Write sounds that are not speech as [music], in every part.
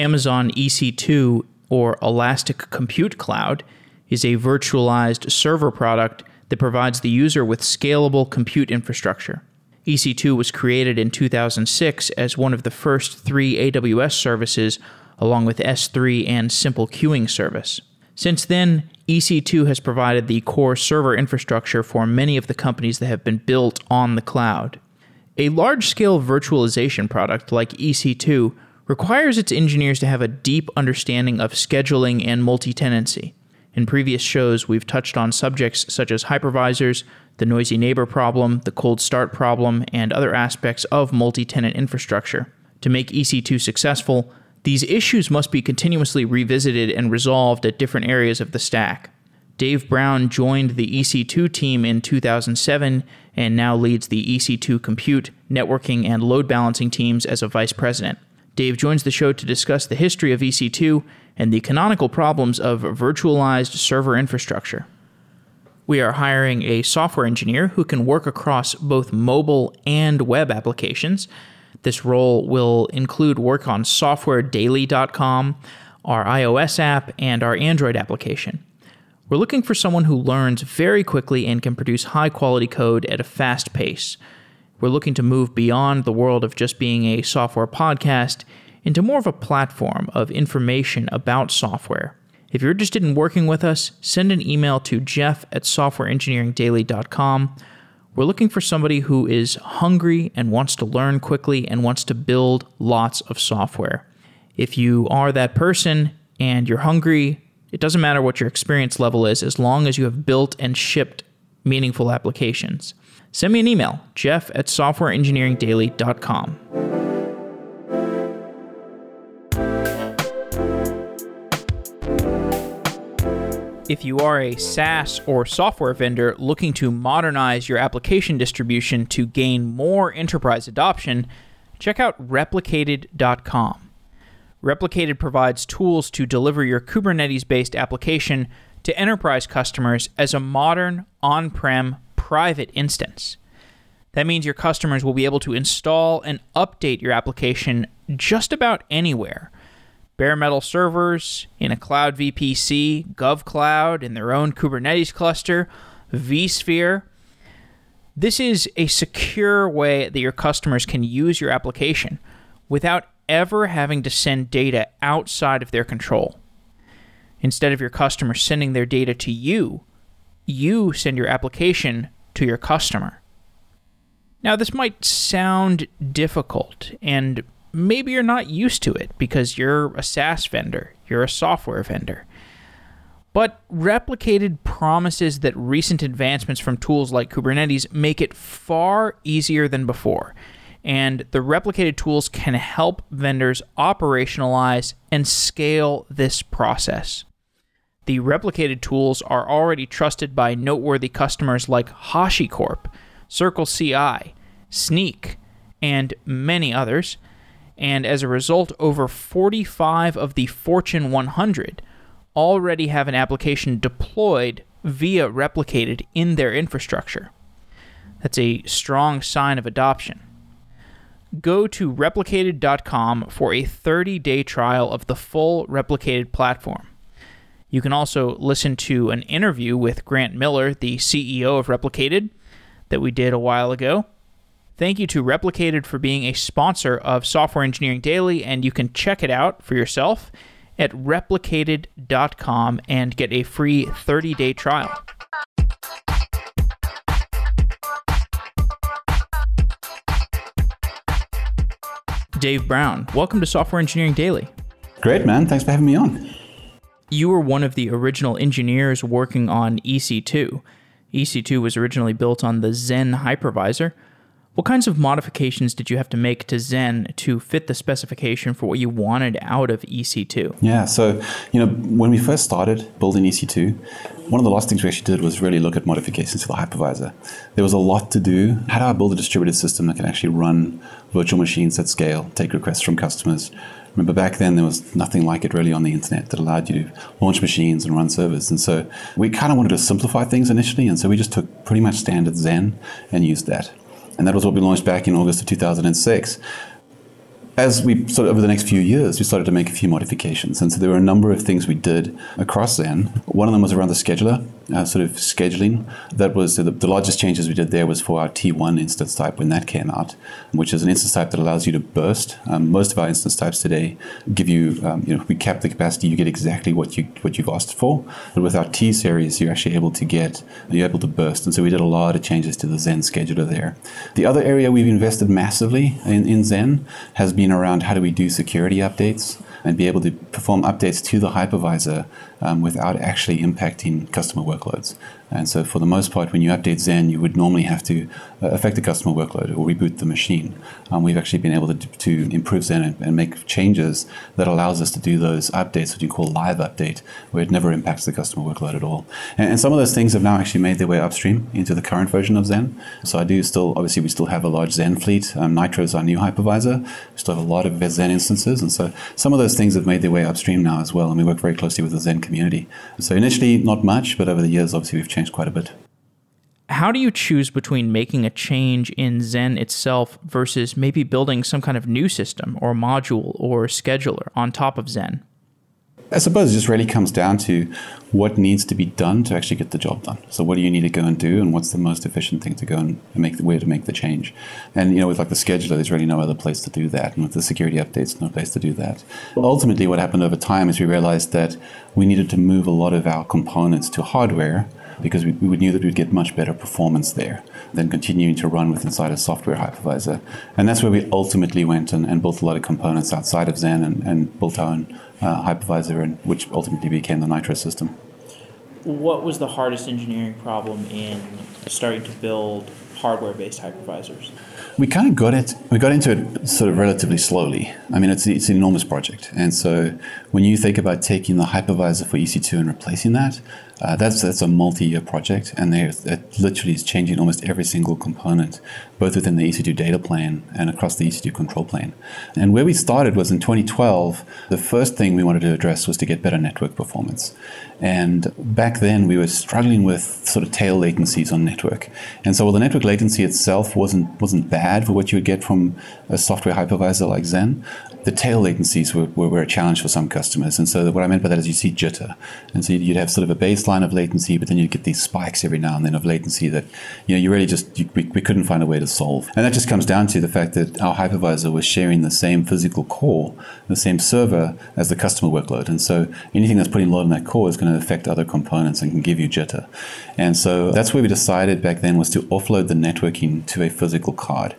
Amazon EC2 or Elastic Compute Cloud is a virtualized server product that provides the user with scalable compute infrastructure. EC2 was created in 2006 as one of the first three AWS services, along with S3 and Simple Queuing service. Since then, EC2 has provided the core server infrastructure for many of the companies that have been built on the cloud. A large scale virtualization product like EC2 requires its engineers to have a deep understanding of scheduling and multi tenancy. In previous shows, we've touched on subjects such as hypervisors, the noisy neighbor problem, the cold start problem, and other aspects of multi tenant infrastructure. To make EC2 successful, these issues must be continuously revisited and resolved at different areas of the stack. Dave Brown joined the EC2 team in 2007 and now leads the EC2 compute, networking, and load balancing teams as a vice president. Dave joins the show to discuss the history of EC2 and the canonical problems of virtualized server infrastructure. We are hiring a software engineer who can work across both mobile and web applications. This role will include work on softwaredaily.com, our iOS app, and our Android application. We're looking for someone who learns very quickly and can produce high quality code at a fast pace. We're looking to move beyond the world of just being a software podcast into more of a platform of information about software. If you're interested in working with us, send an email to jeff at softwareengineeringdaily.com. We're looking for somebody who is hungry and wants to learn quickly and wants to build lots of software. If you are that person and you're hungry, it doesn't matter what your experience level is as long as you have built and shipped meaningful applications. Send me an email, jeff at softwareengineeringdaily.com. If you are a SaaS or software vendor looking to modernize your application distribution to gain more enterprise adoption, check out replicated.com. Replicated provides tools to deliver your Kubernetes based application to enterprise customers as a modern, on prem, private instance. That means your customers will be able to install and update your application just about anywhere bare metal servers in a cloud VPC, GovCloud in their own Kubernetes cluster, vSphere. This is a secure way that your customers can use your application without ever having to send data outside of their control. Instead of your customers sending their data to you, you send your application to your customer. Now, this might sound difficult, and maybe you're not used to it because you're a SaaS vendor, you're a software vendor. But Replicated promises that recent advancements from tools like Kubernetes make it far easier than before. And the replicated tools can help vendors operationalize and scale this process. The replicated tools are already trusted by noteworthy customers like HashiCorp, CircleCI, Snyk, and many others and as a result, over 45 of the Fortune 100 already have an application deployed via replicated in their infrastructure. That's a strong sign of adoption. Go to replicated.com for a 30 day trial of the full replicated platform. You can also listen to an interview with Grant Miller, the CEO of Replicated, that we did a while ago. Thank you to Replicated for being a sponsor of Software Engineering Daily, and you can check it out for yourself at replicated.com and get a free 30 day trial. Dave Brown, welcome to Software Engineering Daily. Great, man. Thanks for having me on. You were one of the original engineers working on EC2. EC2 was originally built on the Xen hypervisor. What kinds of modifications did you have to make to Xen to fit the specification for what you wanted out of EC2? Yeah, so you know when we first started building EC2, one of the last things we actually did was really look at modifications to the hypervisor. There was a lot to do. How do I build a distributed system that can actually run virtual machines at scale, take requests from customers? Remember back then there was nothing like it really on the internet that allowed you to launch machines and run servers. And so we kind of wanted to simplify things initially, and so we just took pretty much standard Xen and used that and that was what we launched back in August of 2006. as we sort of over the next few years, we started to make a few modifications. And so there were a number of things we did across Xen. One of them was around the scheduler, uh, sort of scheduling. That was the, the, largest changes we did there was for our T1 instance type when that came out, which is an instance type that allows you to burst. Um, most of our instance types today give you, um, you know, we cap the capacity, you get exactly what you what you've asked for. But with our T series, you're actually able to get you're able to burst. And so we did a lot of changes to the Xen scheduler there. The other area we've invested massively in, in Xen has been around how do we do security updates and be able to perform updates to the hypervisor um, without actually impacting customer workloads. And so, for the most part, when you update Xen, you would normally have to uh, affect the customer workload or reboot the machine. Um, we've actually been able to, to improve Xen and, and, make changes that allows us to do those updates, which you call live update, where it never impacts the customer workload at all. And, and some of those things have now actually made their way upstream into the current version of Xen. So I do still, obviously, we still have a large Xen fleet. Um, Nitro is our new hypervisor. We still have a lot of Xen instances, and so some of those things have made their way upstream now as well. And we work very closely with the Xen community. So initially, not much, but over the years, obviously, we've changed quite a bit. How do you choose between making a change in Xen itself versus maybe building some kind of new system or module or scheduler on top of Xen? I suppose it just really comes down to what needs to be done to actually get the job done. So what do you need to go and do, and what's the most efficient thing to go and make the way to make the change? And you know, with like the scheduler, there's really no other place to do that, and with the security updates, no place to do that. Ultimately, what happened over time is we realized that we needed to move a lot of our components to hardware because we, we knew that we'd get much better performance there than continuing to run with inside a software hypervisor. And that's where we ultimately went and, and built a lot of components outside of Xen and, and built our own uh, hypervisor, and which ultimately became the Nitro system. What was the hardest engineering problem in starting to build hardware-based hypervisors? We kind of got it. We got into it sort of relatively slowly. I mean, it's it's an enormous project, and so when you think about taking the hypervisor for EC2 and replacing that, uh, that's that's a multi-year project, and it literally is changing almost every single component, both within the EC2 data plane and across the EC2 control plane. And where we started was in 2012. The first thing we wanted to address was to get better network performance, and back then we were struggling with sort of tail latencies on network. And so while the network latency itself wasn't wasn't bad for what you would get from a software hypervisor like Xen, the tail latencies were, were, were, a challenge for some customers. And so what I meant by that is you see jitter. And so you'd have sort of a baseline of latency, but then you'd get these spikes every now and then of latency that, you know, you really just, you, we, we couldn't find a way to solve. And that just comes down to the fact that our hypervisor was sharing the same physical core, the same server as the customer workload. And so anything that's putting load on that core is going to affect other components and can give you jitter. And so that's where we decided back then was to offload the networking to a physical card.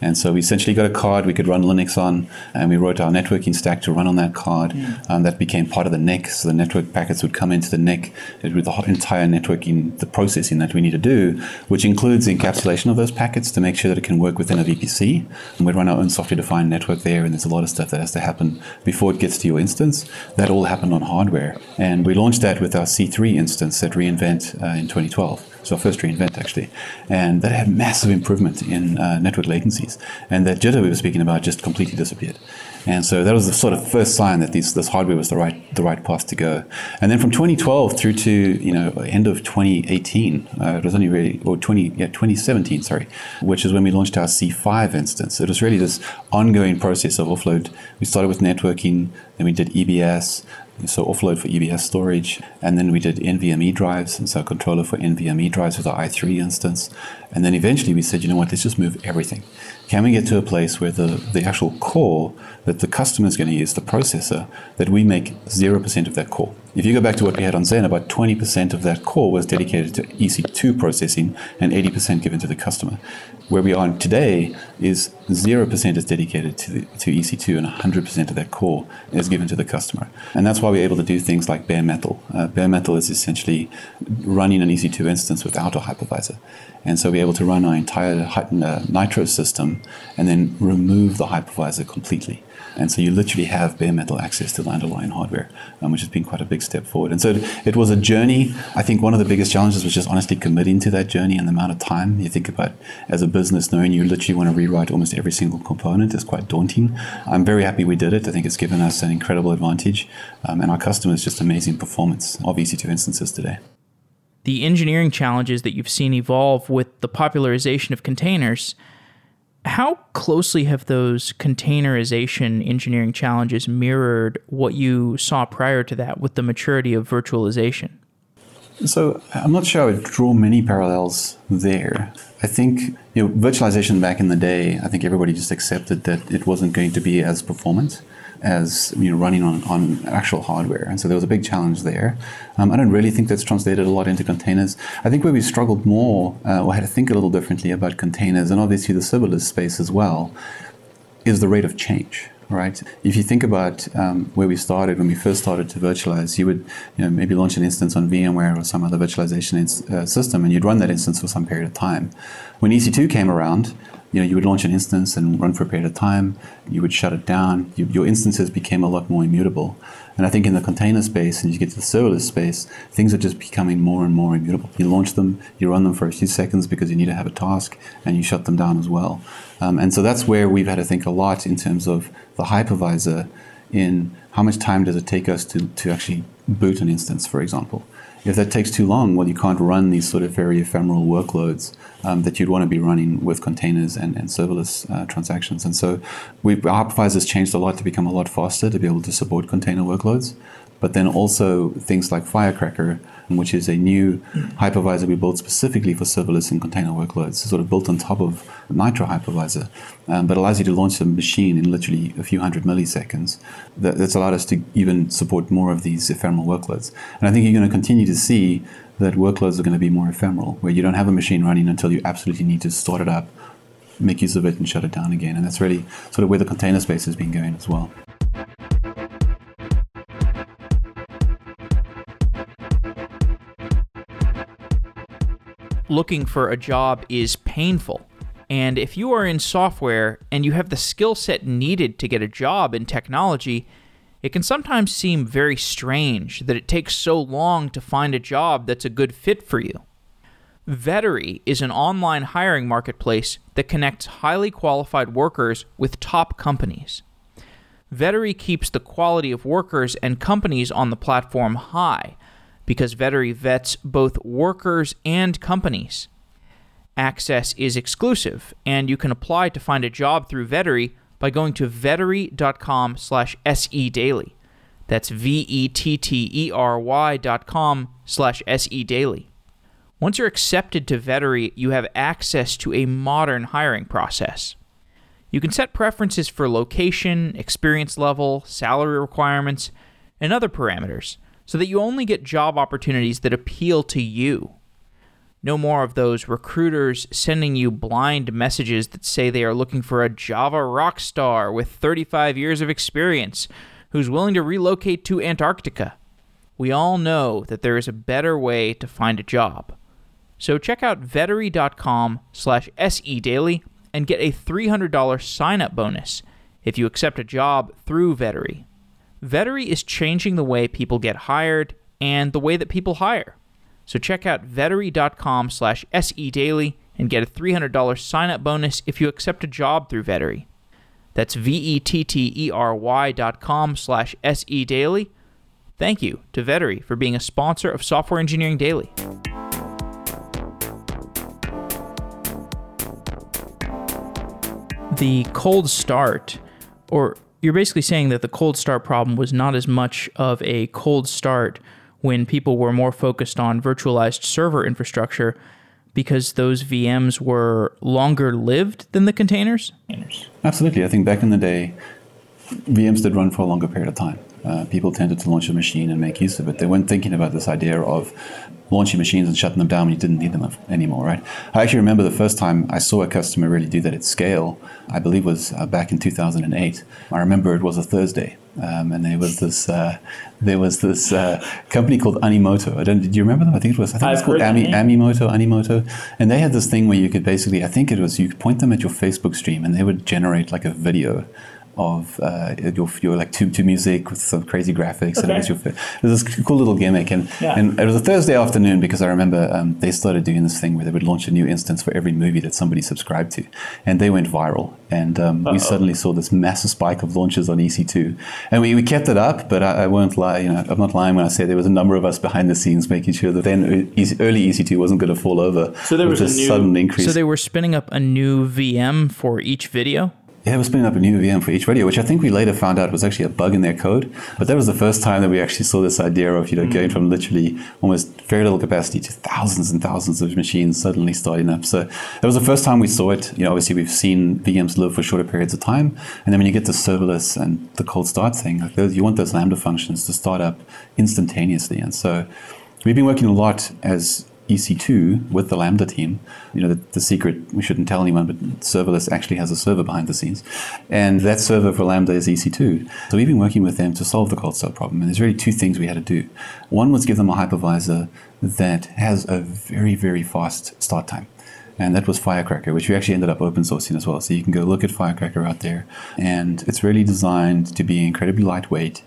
And so we essentially got a card we could run Linux on, and we wrote our networking stack to run on that card. Mm. Um, that became part of the NIC, so the network packets would come into the NIC with the entire networking, the processing that we need to do, which includes the encapsulation of those packets to make sure that it can work within a VPC. And we'd run our own software-defined network there, and there's a lot of stuff that has to happen before it gets to your instance. That all happened on hardware, and we launched that with our C3 instance at reInvent uh, in 2012. Our first reInvent actually, and that had massive improvement in uh, network latencies, and that jitter we were speaking about just completely disappeared. And so that was the sort of first sign that these, this hardware was the right the right path to go. And then from 2012 through to you know end of 2018, uh, it was only really or 20 yeah 2017 sorry, which is when we launched our C5 instance. It was really this ongoing process of offload. We started with networking, then we did EBS, so offload for EBS storage, and then we did NVMe drives, and so a controller for NVMe drives with our i3 instance. And then eventually we said, you know what, let's just move everything. Can we get to a place where the, the actual core that the customer is going to use, the processor, that we make 0% of that core? If you go back to what we had on Xen, about 20% of that core was dedicated to EC2 processing and 80% given to the customer. Where we are today is 0% is dedicated to, the, to EC2 and 100% of that core is given to the customer. And that's why we're able to do things like bare metal. Uh, bare metal is essentially running an EC2 instance without a hypervisor. And so we're able to run our entire uh, Nitro system and then remove the hypervisor completely. And so you literally have bare metal access to the underlying hardware, um, which has been quite a big step forward. And so it, it, was a journey. I think one of the biggest challenges was just honestly committing to that journey and the amount of time you think about as a business, knowing you literally want to rewrite almost every single component is quite daunting. I'm very happy we did it. I think it's given us an incredible advantage, um, and our customers just amazing performance of EC2 instances today the engineering challenges that you've seen evolve with the popularization of containers How closely have those containerization engineering challenges mirrored what you saw prior to that with the maturity of virtualization? So I'm not sure I would draw many parallels there. I think you know virtualization back in the day. I think everybody just accepted that it wasn't going to be as performant as you know running on, on actual hardware, and so there was a big challenge there. Um, I don't really think that's translated a lot into containers. I think where we struggled more, uh, or had to think a little differently about containers, and obviously the serverless space as well, is the rate of change right? If you think about um, where we started, when we first started to virtualize, you would you know, maybe launch an instance on VMware or some other virtualization ins- uh, system, and you'd run that instance for some period of time. When EC2 came around, you know, you would launch an instance and run for a period of time. You would shut it down. You, your instances became a lot more immutable. And I think in the container space, and you get to the serverless space, things are just becoming more and more immutable. You launch them, you run them for a few seconds because you need to have a task, and you shut them down as well. Um, and so that's where we've had to think a lot in terms of the hypervisor in how much time does it take us to, to actually boot an instance, for example. If that takes too long, well, you can't run these sort of very ephemeral workloads um, that you'd want to be running with containers and, and serverless uh, transactions. And so we, our hypervisors changed a lot to become a lot faster to be able to support container workloads. But then also things like Firecracker which is a new hypervisor we built specifically for serverless and container workloads, sort of built on top of Nitro hypervisor, um, but allows you to launch a machine in literally a few hundred milliseconds. That, that's allowed us to even support more of these ephemeral workloads. And I think you're going to continue to see that workloads are going to be more ephemeral, where you don't have a machine running until you absolutely need to start it up, make use of it, and shut it down again. And that's really sort of where the container space has been going as well. Looking for a job is painful. And if you are in software and you have the skill set needed to get a job in technology, it can sometimes seem very strange that it takes so long to find a job that's a good fit for you. Vettery is an online hiring marketplace that connects highly qualified workers with top companies. Vettery keeps the quality of workers and companies on the platform high because Vettery vets both workers and companies. Access is exclusive, and you can apply to find a job through Vettery by going to vettery.com slash sedaily. That's V-E-T-T-E-R-Y dot com slash sedaily. Once you're accepted to Vettery, you have access to a modern hiring process. You can set preferences for location, experience level, salary requirements, and other parameters – so that you only get job opportunities that appeal to you. No more of those recruiters sending you blind messages that say they are looking for a Java rock star with 35 years of experience who's willing to relocate to Antarctica. We all know that there is a better way to find a job. So check out vettery.com slash sedaily and get a $300 sign-up bonus if you accept a job through Vettery. Vettery is changing the way people get hired and the way that people hire. So check out vettery.com slash sedaily and get a $300 sign-up bonus if you accept a job through Vettery. That's V-E-T-T-E-R-Y dot com slash sedaily. Thank you to Vettery for being a sponsor of Software Engineering Daily. The cold start, or you're basically saying that the cold start problem was not as much of a cold start when people were more focused on virtualized server infrastructure because those VMs were longer lived than the containers? Absolutely. I think back in the day, VMs did run for a longer period of time. Uh, people tended to launch a machine and make use of it. They weren't thinking about this idea of launching machines and shutting them down when you didn't need them anymore, right? I actually remember the first time I saw a customer really do that at scale, I believe was uh, back in 2008. I remember it was a Thursday. Um, and there was this uh, there was this uh, company called Animoto. I don't. Did you remember them? I think it was. I think it was called Ami, Amimoto. Animoto, and they had this thing where you could basically. I think it was you could point them at your Facebook stream, and they would generate like a video of uh, your, your like to, to music with some crazy graphics, okay. and it was your it was this cool little gimmick, and yeah. and it was a Thursday afternoon because I remember um, they started doing this thing where they would launch a new instance for every movie that somebody subscribed to, and they went viral, and um, we suddenly saw this massive spike of launches on EC2, and we, we kept it up, but I, I won't lie, you know, I'm not lying when I say there was a number of us behind the scenes making sure that then early EC2 wasn't going to fall over. So there was a new, sudden increase. So they were spinning up a new VM for each video. Yeah, it was spinning up a new VM for each video, which I think we later found out was actually a bug in their code. But that was the first time that we actually saw this idea of you know mm going from literally almost very little capacity to thousands and thousands of machines suddenly starting up. So that was the first time we saw it. You know, obviously we've seen VMs live for shorter periods of time, and then when you get the serverless and the cold start thing, like those, you want those Lambda functions to start up instantaneously. And so we've been working a lot as EC2 with the Lambda team. You know, the, the, secret, we shouldn't tell anyone, but serverless actually has a server behind the scenes. And that server for Lambda is EC2. So we've been working with them to solve the cold start problem. And there's really two things we had to do. One was give them a hypervisor that has a very, very fast start time. And that was Firecracker, which we actually ended up open sourcing as well. So you can go look at Firecracker out there. And it's really designed to be incredibly lightweight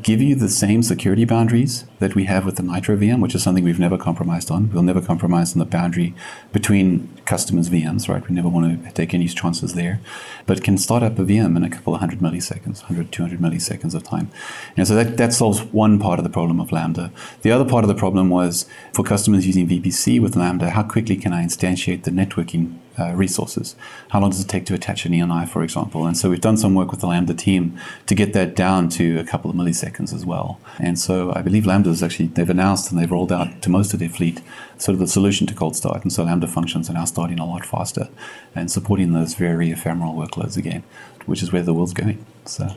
give you the same security boundaries that we have with the Nitro VM, which is something we've never compromised on. We'll never compromise on the boundary between customers' VMs, right? We never want to take any chances there. But can start up a VM in a couple of hundred milliseconds, 100, 200 milliseconds of time. And so that, that solves one part of the problem of Lambda. The other part of the problem was for customers using VPC with Lambda, how quickly can I instantiate the networking uh, resources. How long does it take to attach an ENI, for example? And so we've done some work with the Lambda team to get that down to a couple of milliseconds as well. And so I believe Lambda is actually, they've announced and they've rolled out to most of their fleet sort of the solution to cold start. And so Lambda functions are now starting a lot faster and supporting those very ephemeral workloads again, which is where the world's going. So.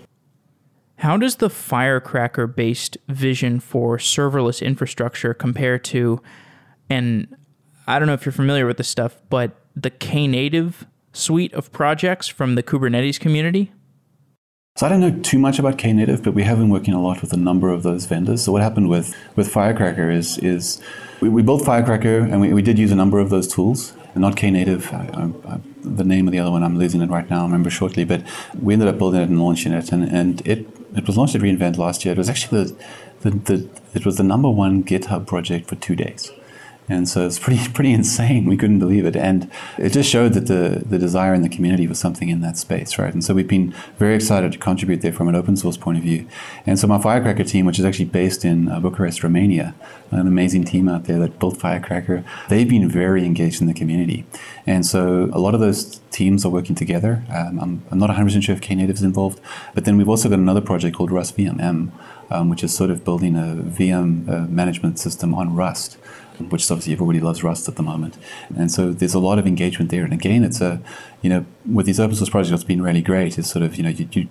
How does the Firecracker based vision for serverless infrastructure compare to, and I don't know if you're familiar with this stuff, but the Knative suite of projects from the Kubernetes community? So I don't know too much about Knative, but we have been working a lot with a number of those vendors. So what happened with, with Firecracker is, is we, we built Firecracker and we, we did use a number of those tools. Not Knative, I, I, I, the name of the other one, I'm losing it right now, I'll remember shortly, but we ended up building it and launching it. And, and it, it was launched at reInvent last year. It was actually the, the, the, it was the number one GitHub project for two days. And so it's pretty [laughs] pretty insane. We couldn't believe it, and it just showed that the the desire in the community was something in that space, right? And so we've been very excited to contribute there from an open source point of view. And so my Firecracker team, which is actually based in uh, Bucharest, Romania, an amazing team out there that built Firecracker, they've been very engaged in the community. And so a lot of those teams are working together. Um, I'm, I'm not 100% sure if Knative is involved, but then we've also got another project called Rust VMM, um, which is sort of building a VM uh, management system on Rust which is obviously everybody loves Rust at the moment. And so there's a lot of engagement there. And again, it's a, you know, with these open source projects, what's been really great is sort of, you know, you, you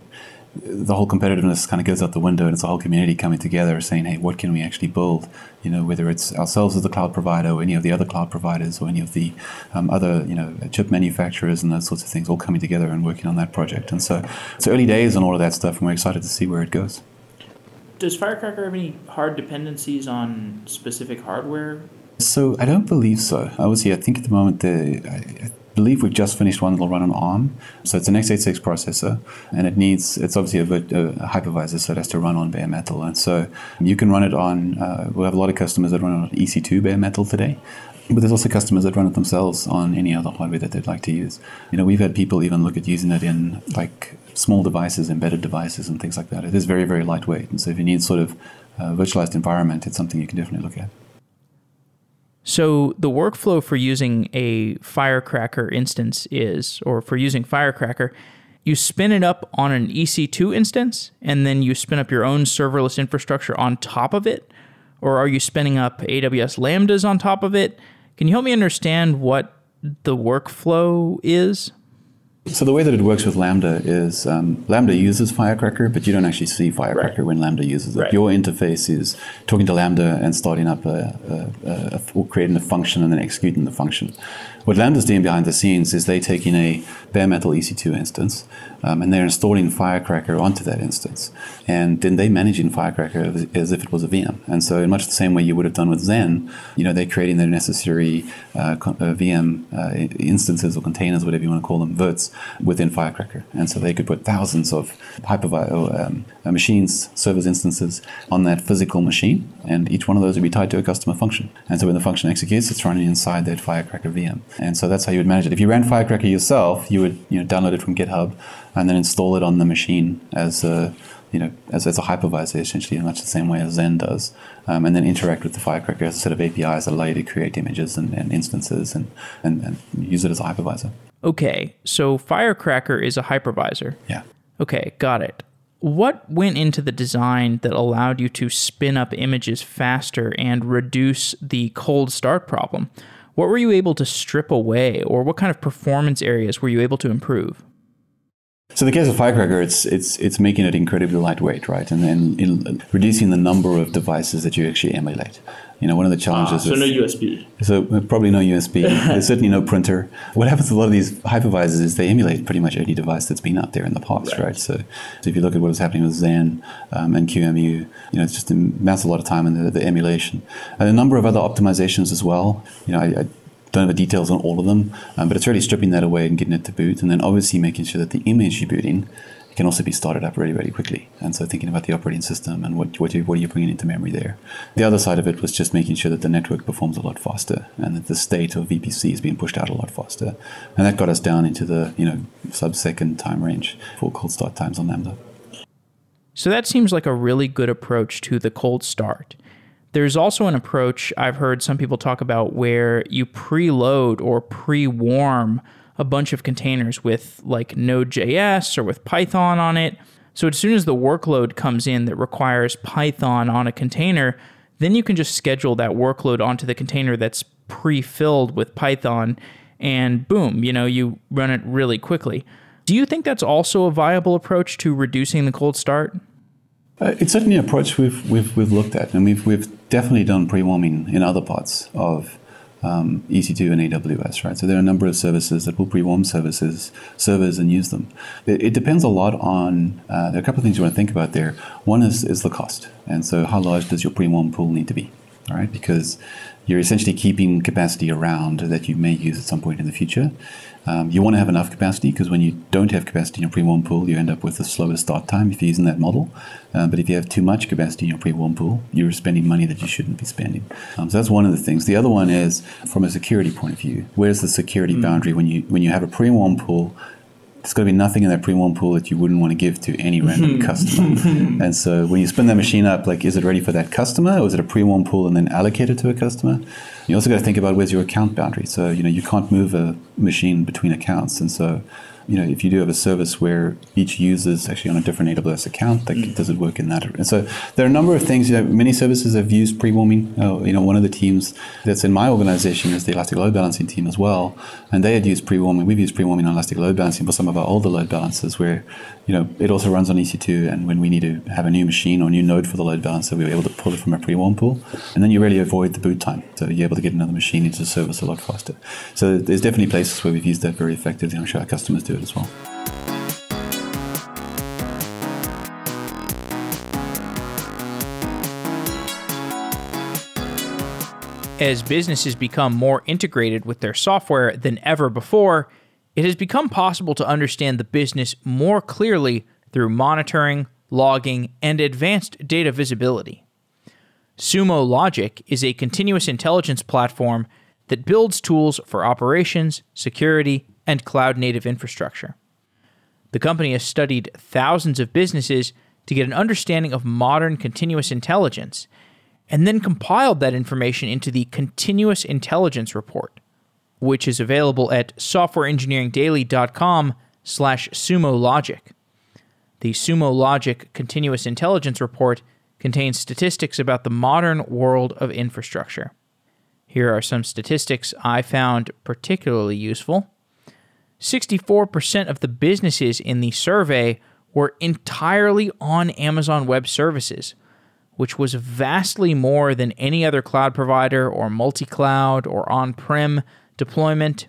the whole competitiveness kind of goes out the window and it's a whole community coming together saying, hey, what can we actually build? You know, whether it's ourselves as the cloud provider or any of the other cloud providers or any of the um, other, you know, chip manufacturers and those sorts of things all coming together and working on that project. And so it's early days on all of that stuff and we're excited to see where it goes. Does Firecracker have any hard dependencies on specific hardware? So I don't believe so. Obviously, I think at the moment the I, believe we've just finished one that'll run on ARM. So it's an x86 processor, and it needs it's obviously a, a, hypervisor, so it has to run on bare metal. And so you can run it on. Uh, we have a lot of customers that run on EC2 bare metal today. But there's also customers that run it themselves on any other hardware that they'd like to use. You know, we've had people even look at using it in like small devices, embedded devices, and things like that. It is very, very lightweight, and so if you need sort of a virtualized environment, it's something you can definitely look at. So the workflow for using a Firecracker instance is, or for using Firecracker, you spin it up on an EC2 instance, and then you spin up your own serverless infrastructure on top of it, or are you spinning up AWS Lambdas on top of it? Can you help me understand what the workflow is? So the way that it works with Lambda is um, Lambda uses Firecracker, but you don't actually see Firecracker right. when Lambda uses it. Right. Your interface is talking to Lambda and starting up a, a, a, or creating a function and then executing the function. What Lambda's doing behind the scenes is they're taking a bare metal EC2 instance um, and they're installing Firecracker onto that instance. And then they're managing Firecracker as if it was a VM. And so in much the same way you would have done with Xen, you know, they're creating their necessary uh, uh VM uh, instances or containers, whatever you want to call them, verts, within Firecracker. And so they could put thousands of hypervisor um, uh, machines, servers, instances on that physical machine, and each one of those would be tied to a customer function. And so when the function executes, it's running inside that Firecracker VM. And so that's how you would manage it. If you ran Firecracker yourself, you would you know download it from GitHub and then install it on the machine as a you know, as, as a hypervisor essentially in much the same way as Xen does, um, and then interact with the Firecracker as a set of APIs that allow you to create images and, and instances and, and, and use it as a hypervisor. Okay, so Firecracker is a hypervisor. Yeah. Okay, got it. What went into the design that allowed you to spin up images faster and reduce the cold start problem? What were you able to strip away, or what kind of performance areas were you able to improve? So in the case of Firecracker, it's it's it's making it incredibly lightweight, right, and then reducing the number of devices that you actually emulate. You know, one of the challenges. Ah, so no USB. So uh, probably no USB. [laughs] There's certainly no printer. What happens to a lot of these hypervisors is they emulate pretty much any device that's been out there in the past, right? right? So, so if you look at what is happening with Xen um, and QEMU, you know, it's just a lot of time in the, the emulation, and a number of other optimizations as well. You know, I, I don't have the details on all of them, um, but it's really stripping that away and getting it to boot, and then obviously making sure that the image you're booting can also be started up really, really quickly. And so thinking about the operating system and what, what, you, what are you bringing into memory there. The other side of it was just making sure that the network performs a lot faster and that the state of VPC is being pushed out a lot faster. And that got us down into the, you know, sub-second time range for cold start times on Lambda. So that seems like a really good approach to the cold start. There's also an approach I've heard some people talk about where you preload or pre warm a bunch of containers with like Node.js or with Python on it. So as soon as the workload comes in that requires Python on a container, then you can just schedule that workload onto the container that's pre filled with Python, and boom, you know, you run it really quickly. Do you think that's also a viable approach to reducing the cold start? Uh, it's certainly an approach we've, we've, we've looked at, and we've, we've definitely done pre-warming in other parts of um, EC2 and AWS, right? So there are a number of services that will pre-warm services, servers, and use them. It, it depends a lot on, uh, there are a couple of things you want to think about there. One is, is the cost. And so how large does your pre-warm pool need to be, all right? Because you're essentially keeping capacity around that you may use at some point in the future. Um, you want to have enough capacity because when you don't have capacity in your pre-warm pool, you end up with a slower start time if you're using that model. Uh, but if you have too much capacity in your pre-warm pool, you're spending money that you shouldn't be spending. Um, so that's one of the things. The other one is from a security point of view. Where's the security mm. boundary when you when you have a pre-warm pool there's got to be nothing in that pre-warm pool that you wouldn't want to give to any random [laughs] customer. and so when you spin that machine up, like, is it ready for that customer, or is it a pre-warm pool and then allocated to a customer? You also got to think about where's your account boundary. So you know you can't move a machine between accounts, and so you know, if you do have a service where each user is actually on a different AWS account, like, mm. does it work in that? And so there are a number of things. You know, many services have used pre-warming. Uh, you know, one of the teams that's in my organization is the Elastic Load Balancing team as well, and they had used pre-warming. We've used pre-warming on Elastic Load Balancing for some of our older load balancers, where you know it also runs on EC2, and when we need to have a new machine or new node for the load balancer, we were able to pull it from a pre-warm pool, and then you really avoid the boot time. So you're able to get another machine into service a lot faster. So there's definitely places where we've used that very effectively. I'm sure our customers do it as well. As businesses become more integrated with their software than ever before, it has become possible to understand the business more clearly through monitoring, logging, and advanced data visibility. Sumo Logic is a continuous intelligence platform that builds tools for operations, security, and cloud native infrastructure. The company has studied thousands of businesses to get an understanding of modern continuous intelligence and then compiled that information into the Continuous Intelligence Report, which is available at softwareengineeringdaily.com slash sumo logic. The Sumo Logic Continuous Intelligence Report contains statistics about the modern world of infrastructure. Here are some statistics I found particularly useful. 64% of the businesses in the survey were entirely on Amazon Web Services, which was vastly more than any other cloud provider or multi cloud or on prem deployment.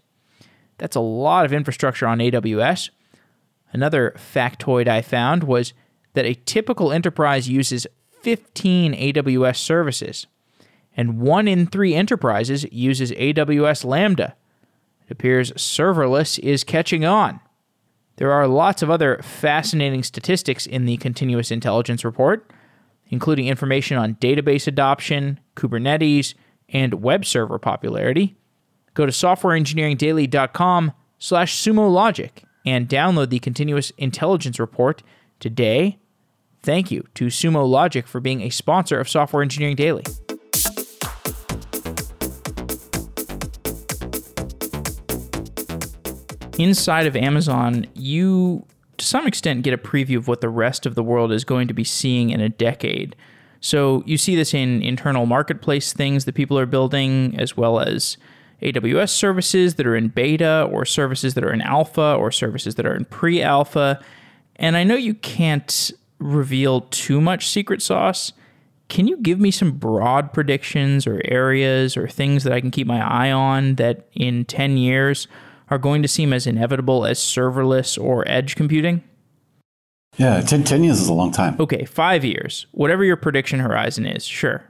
That's a lot of infrastructure on AWS. Another factoid I found was that a typical enterprise uses 15 AWS services and one in three enterprises uses AWS Lambda. It appears serverless is catching on. There are lots of other fascinating statistics in the Continuous Intelligence Report, including information on database adoption, Kubernetes, and web server popularity. Go to softwareengineeringdaily.com slash sumo logic and download the Continuous Intelligence Report today. Thank you to Sumo Logic for being a sponsor of Software Engineering Daily. Inside of Amazon, you to some extent get a preview of what the rest of the world is going to be seeing in a decade. So you see this in internal marketplace things that people are building, as well as AWS services that are in beta, or services that are in alpha, or services that are in pre alpha. And I know you can't reveal too much secret sauce. Can you give me some broad predictions or areas or things that I can keep my eye on that in 10 years are going to seem as inevitable as serverless or edge computing? Yeah, 10, 10 years is a long time. Okay, five years. Whatever your prediction horizon is, sure.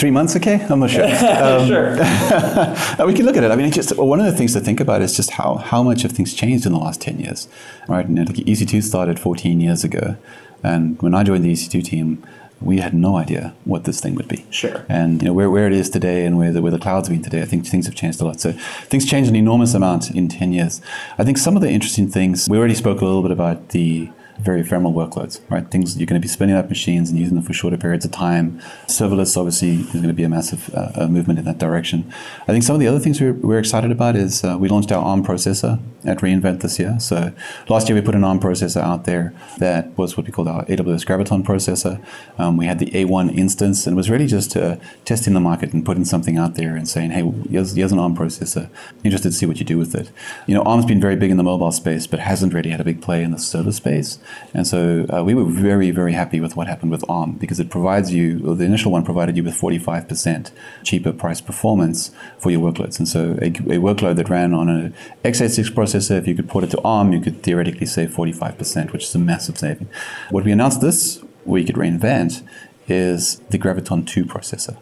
Three months, okay? I'm not sure. [laughs] Um, sure. [laughs] [laughs] we can look at it. I mean, just one of the things to think about is just how, how much have things changed in the last 10 years, right? And like EC2 started 14 years ago. And when I joined the EC2 team, we had no idea what this thing would be. Sure. And you know where, where it is today and where the, where the cloud's been today, I think things have changed a lot. So things changed an enormous amount in 10 years. I think some of the interesting things, we already spoke a little bit about the very ephemeral workloads, right? Things you're going to be spinning up machines and using them for shorter periods of time. Serverless, obviously, is going to be a massive uh, movement in that direction. I think some of the other things we're, we're excited about is uh, we launched our ARM processor at reInvent this year. So last year we put an ARM processor out there that was what we called our AWS Graviton processor. Um, we had the A1 instance, and it was really just uh, testing the market and putting something out there and saying, hey, here's, here's an ARM processor. Interested to see what you do with it. You know, ARM's been very big in the mobile space, but hasn't really had a big play in the server space. And so uh, we were very, very happy with what happened with ARM because it provides you, well, the initial one provided you with 45% cheaper price performance for your workloads. And so a, a workload that ran on an x86 processor, if you could port it to ARM, you could theoretically save 45%, which is a massive saving. What we announced this week at reInvent is the Graviton 2 processor.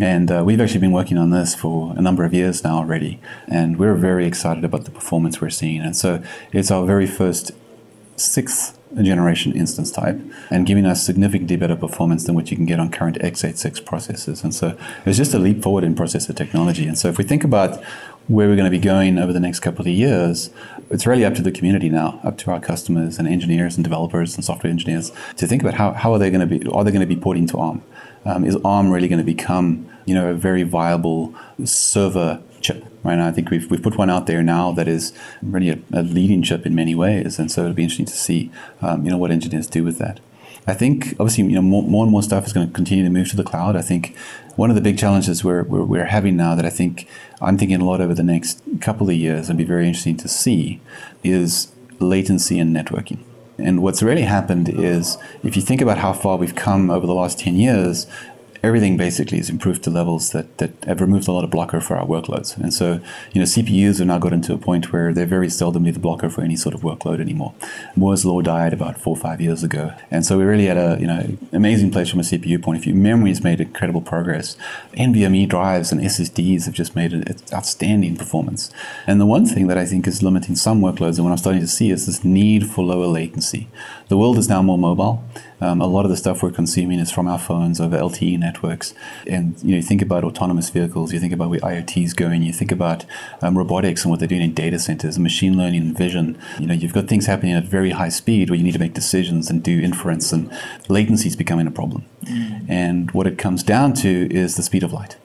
And uh, we've actually been working on this for a number of years now already. And we're very excited about the performance we're seeing. And so it's our very first sixth generation instance type and giving us significantly better performance than what you can get on current x86 processors. And so it's just a leap forward in processor technology. And so if we think about where we're going to be going over the next couple of years, it's really up to the community now, up to our customers and engineers and developers and software engineers to think about how, how are they going to be, are they going to be porting to ARM? Um, is ARM really going to become, you know, a very viable server chip? Right now, I think we've, we've put one out there now that is really a, a leading chip in many ways, and so it'll be interesting to see, um, you know, what engineers do with that. I think obviously you know more, more and more stuff is going to continue to move to the cloud. I think one of the big challenges we're, we're, we're, having now that I think I'm thinking a lot over the next couple of years and be very interesting to see is latency and networking. And what's really happened is if you think about how far we've come over the last 10 years, everything basically is improved to levels that, that have removed a lot of blocker for our workloads. And so, you know, CPUs have now gotten to a point where they're very seldomly the blocker for any sort of workload anymore. Moore's law died about four or five years ago. And so we're really at a, you know, amazing place from a CPU point of view. Memory's made incredible progress. NVMe drives and SSDs have just made an outstanding performance. And the one thing that I think is limiting some workloads and what I'm starting to see is this need for lower latency. The world is now more mobile. Um, a lot of the stuff we're consuming is from our phones over LTE networks. And you know, you think about autonomous vehicles, you think about where IoT is going, you think about um, robotics and what they're doing in data centers, machine learning and vision. You know, you've got things happening at very high speed where you need to make decisions and do inference, and latency is becoming a problem. Mm. And what it comes down to is the speed of light.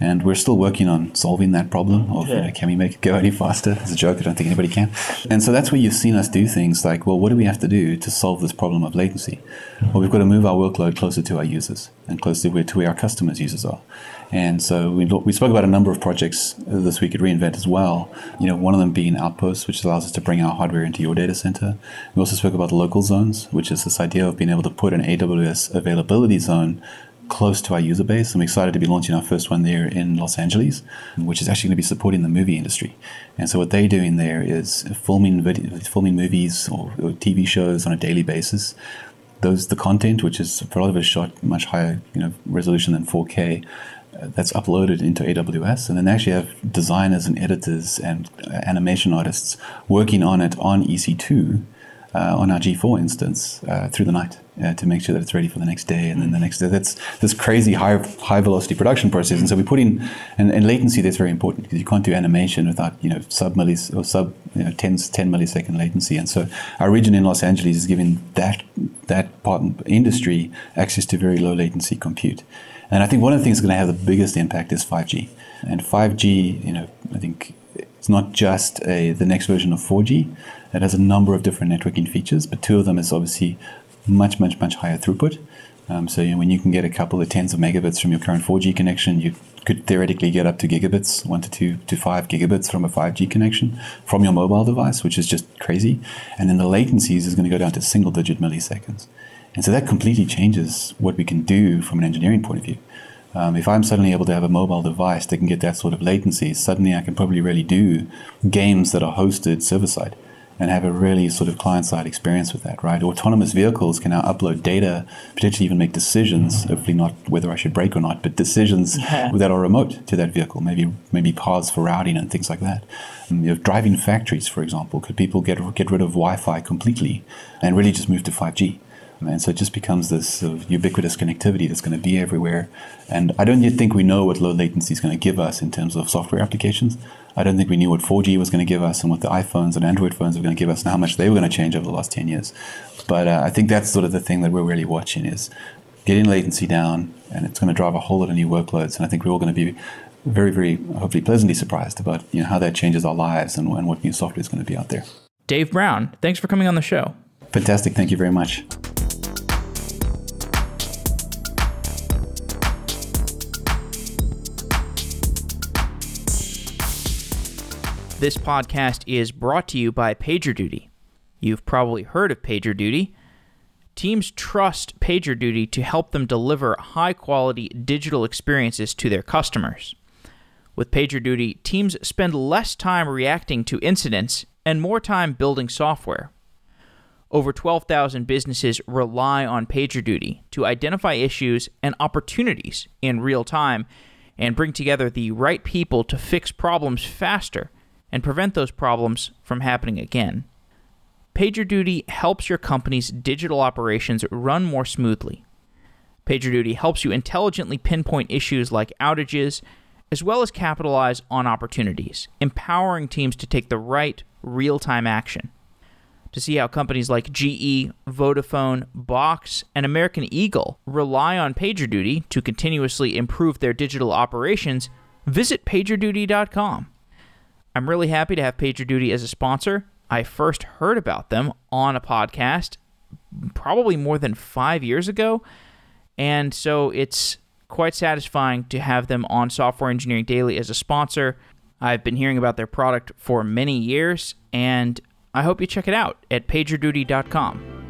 And we're still working on solving that problem of, yeah. you know, can we make it go any faster? It's a joke. I don't think anybody can. And so that's where you've seen us do things like, well, what do we have to do to solve this problem of latency? Well, we've got to move our workload closer to our users and closer to where our customers' users are. And so we, we spoke about a number of projects uh, this week at reInvent as well. You know, one of them being Outposts, which allows us to bring our hardware into your data center. We also spoke about local zones, which is this idea of being able to put an AWS availability zone close to our user base. I'm excited to be launching our first one there in Los Angeles, which is actually going to be supporting the movie industry. And so what they're doing there is filming video, filming movies or, or, TV shows on a daily basis. Those the content, which is for a lot of it shot much higher you know resolution than 4K, uh, that's uploaded into AWS, and then they actually have designers and editors and uh, animation artists working on it on EC2 uh, on our G4 instance uh, through the night uh, to make sure that it's ready for the next day and then the next day. That's this crazy high high velocity production process. And so we put in and, and latency that's very important because you can't do animation without you know sub millis or sub you know 10, 10 millisecond latency. And so our region in Los Angeles is giving that that part industry access to very low latency compute. And I think one of the things that's going to have the biggest impact is 5G. And 5G, you know, I think it's not just a, the next version of 4G. It has a number of different networking features, but two of them is obviously much, much, much higher throughput. Um, so you know, when you can get a couple of tens of megabits from your current 4G connection, you could theoretically get up to gigabits, one to two to five gigabits from a 5G connection from your mobile device, which is just crazy. And then the latencies is going to go down to single digit milliseconds. And so that completely changes what we can do from an engineering point of view. Um, if I'm suddenly able to have a mobile device that can get that sort of latency, suddenly I can probably really do games that are hosted server side and have a really sort of client side experience with that, right? Autonomous vehicles can now upload data, potentially even make decisions, hopefully not whether I should brake or not, but decisions that are remote to that vehicle, maybe maybe paths for routing and things like that. Um, you know, driving factories, for example, could people get get rid of Wi-Fi completely and really just move to 5G? And so it just becomes this sort of ubiquitous connectivity that's going to be everywhere. And I don't yet think we know what low latency is going to give us in terms of software applications. I don't think we knew what 4G was going to give us and what the iPhones and Android phones were going to give us and how much they were going to change over the last 10 years. But uh, I think that's sort of the thing that we're really watching is getting latency down, and it's going to drive a whole lot of new workloads. And I think we're all going to be very, very hopefully pleasantly surprised about you know how that changes our lives and, and what new software is going to be out there. Dave Brown, thanks for coming on the show. Fantastic. Thank you very much. This podcast is brought to you by PagerDuty. You've probably heard of PagerDuty. Teams trust PagerDuty to help them deliver high quality digital experiences to their customers. With PagerDuty, teams spend less time reacting to incidents and more time building software. Over 12,000 businesses rely on PagerDuty to identify issues and opportunities in real time and bring together the right people to fix problems faster and prevent those problems from happening again. PagerDuty helps your company's digital operations run more smoothly. PagerDuty helps you intelligently pinpoint issues like outages, as well as capitalize on opportunities, empowering teams to take the right real time action. To see how companies like GE, Vodafone, Box, and American Eagle rely on PagerDuty to continuously improve their digital operations, visit pagerduty.com. I'm really happy to have PagerDuty as a sponsor. I first heard about them on a podcast probably more than five years ago. And so it's quite satisfying to have them on Software Engineering Daily as a sponsor. I've been hearing about their product for many years, and I hope you check it out at pagerduty.com.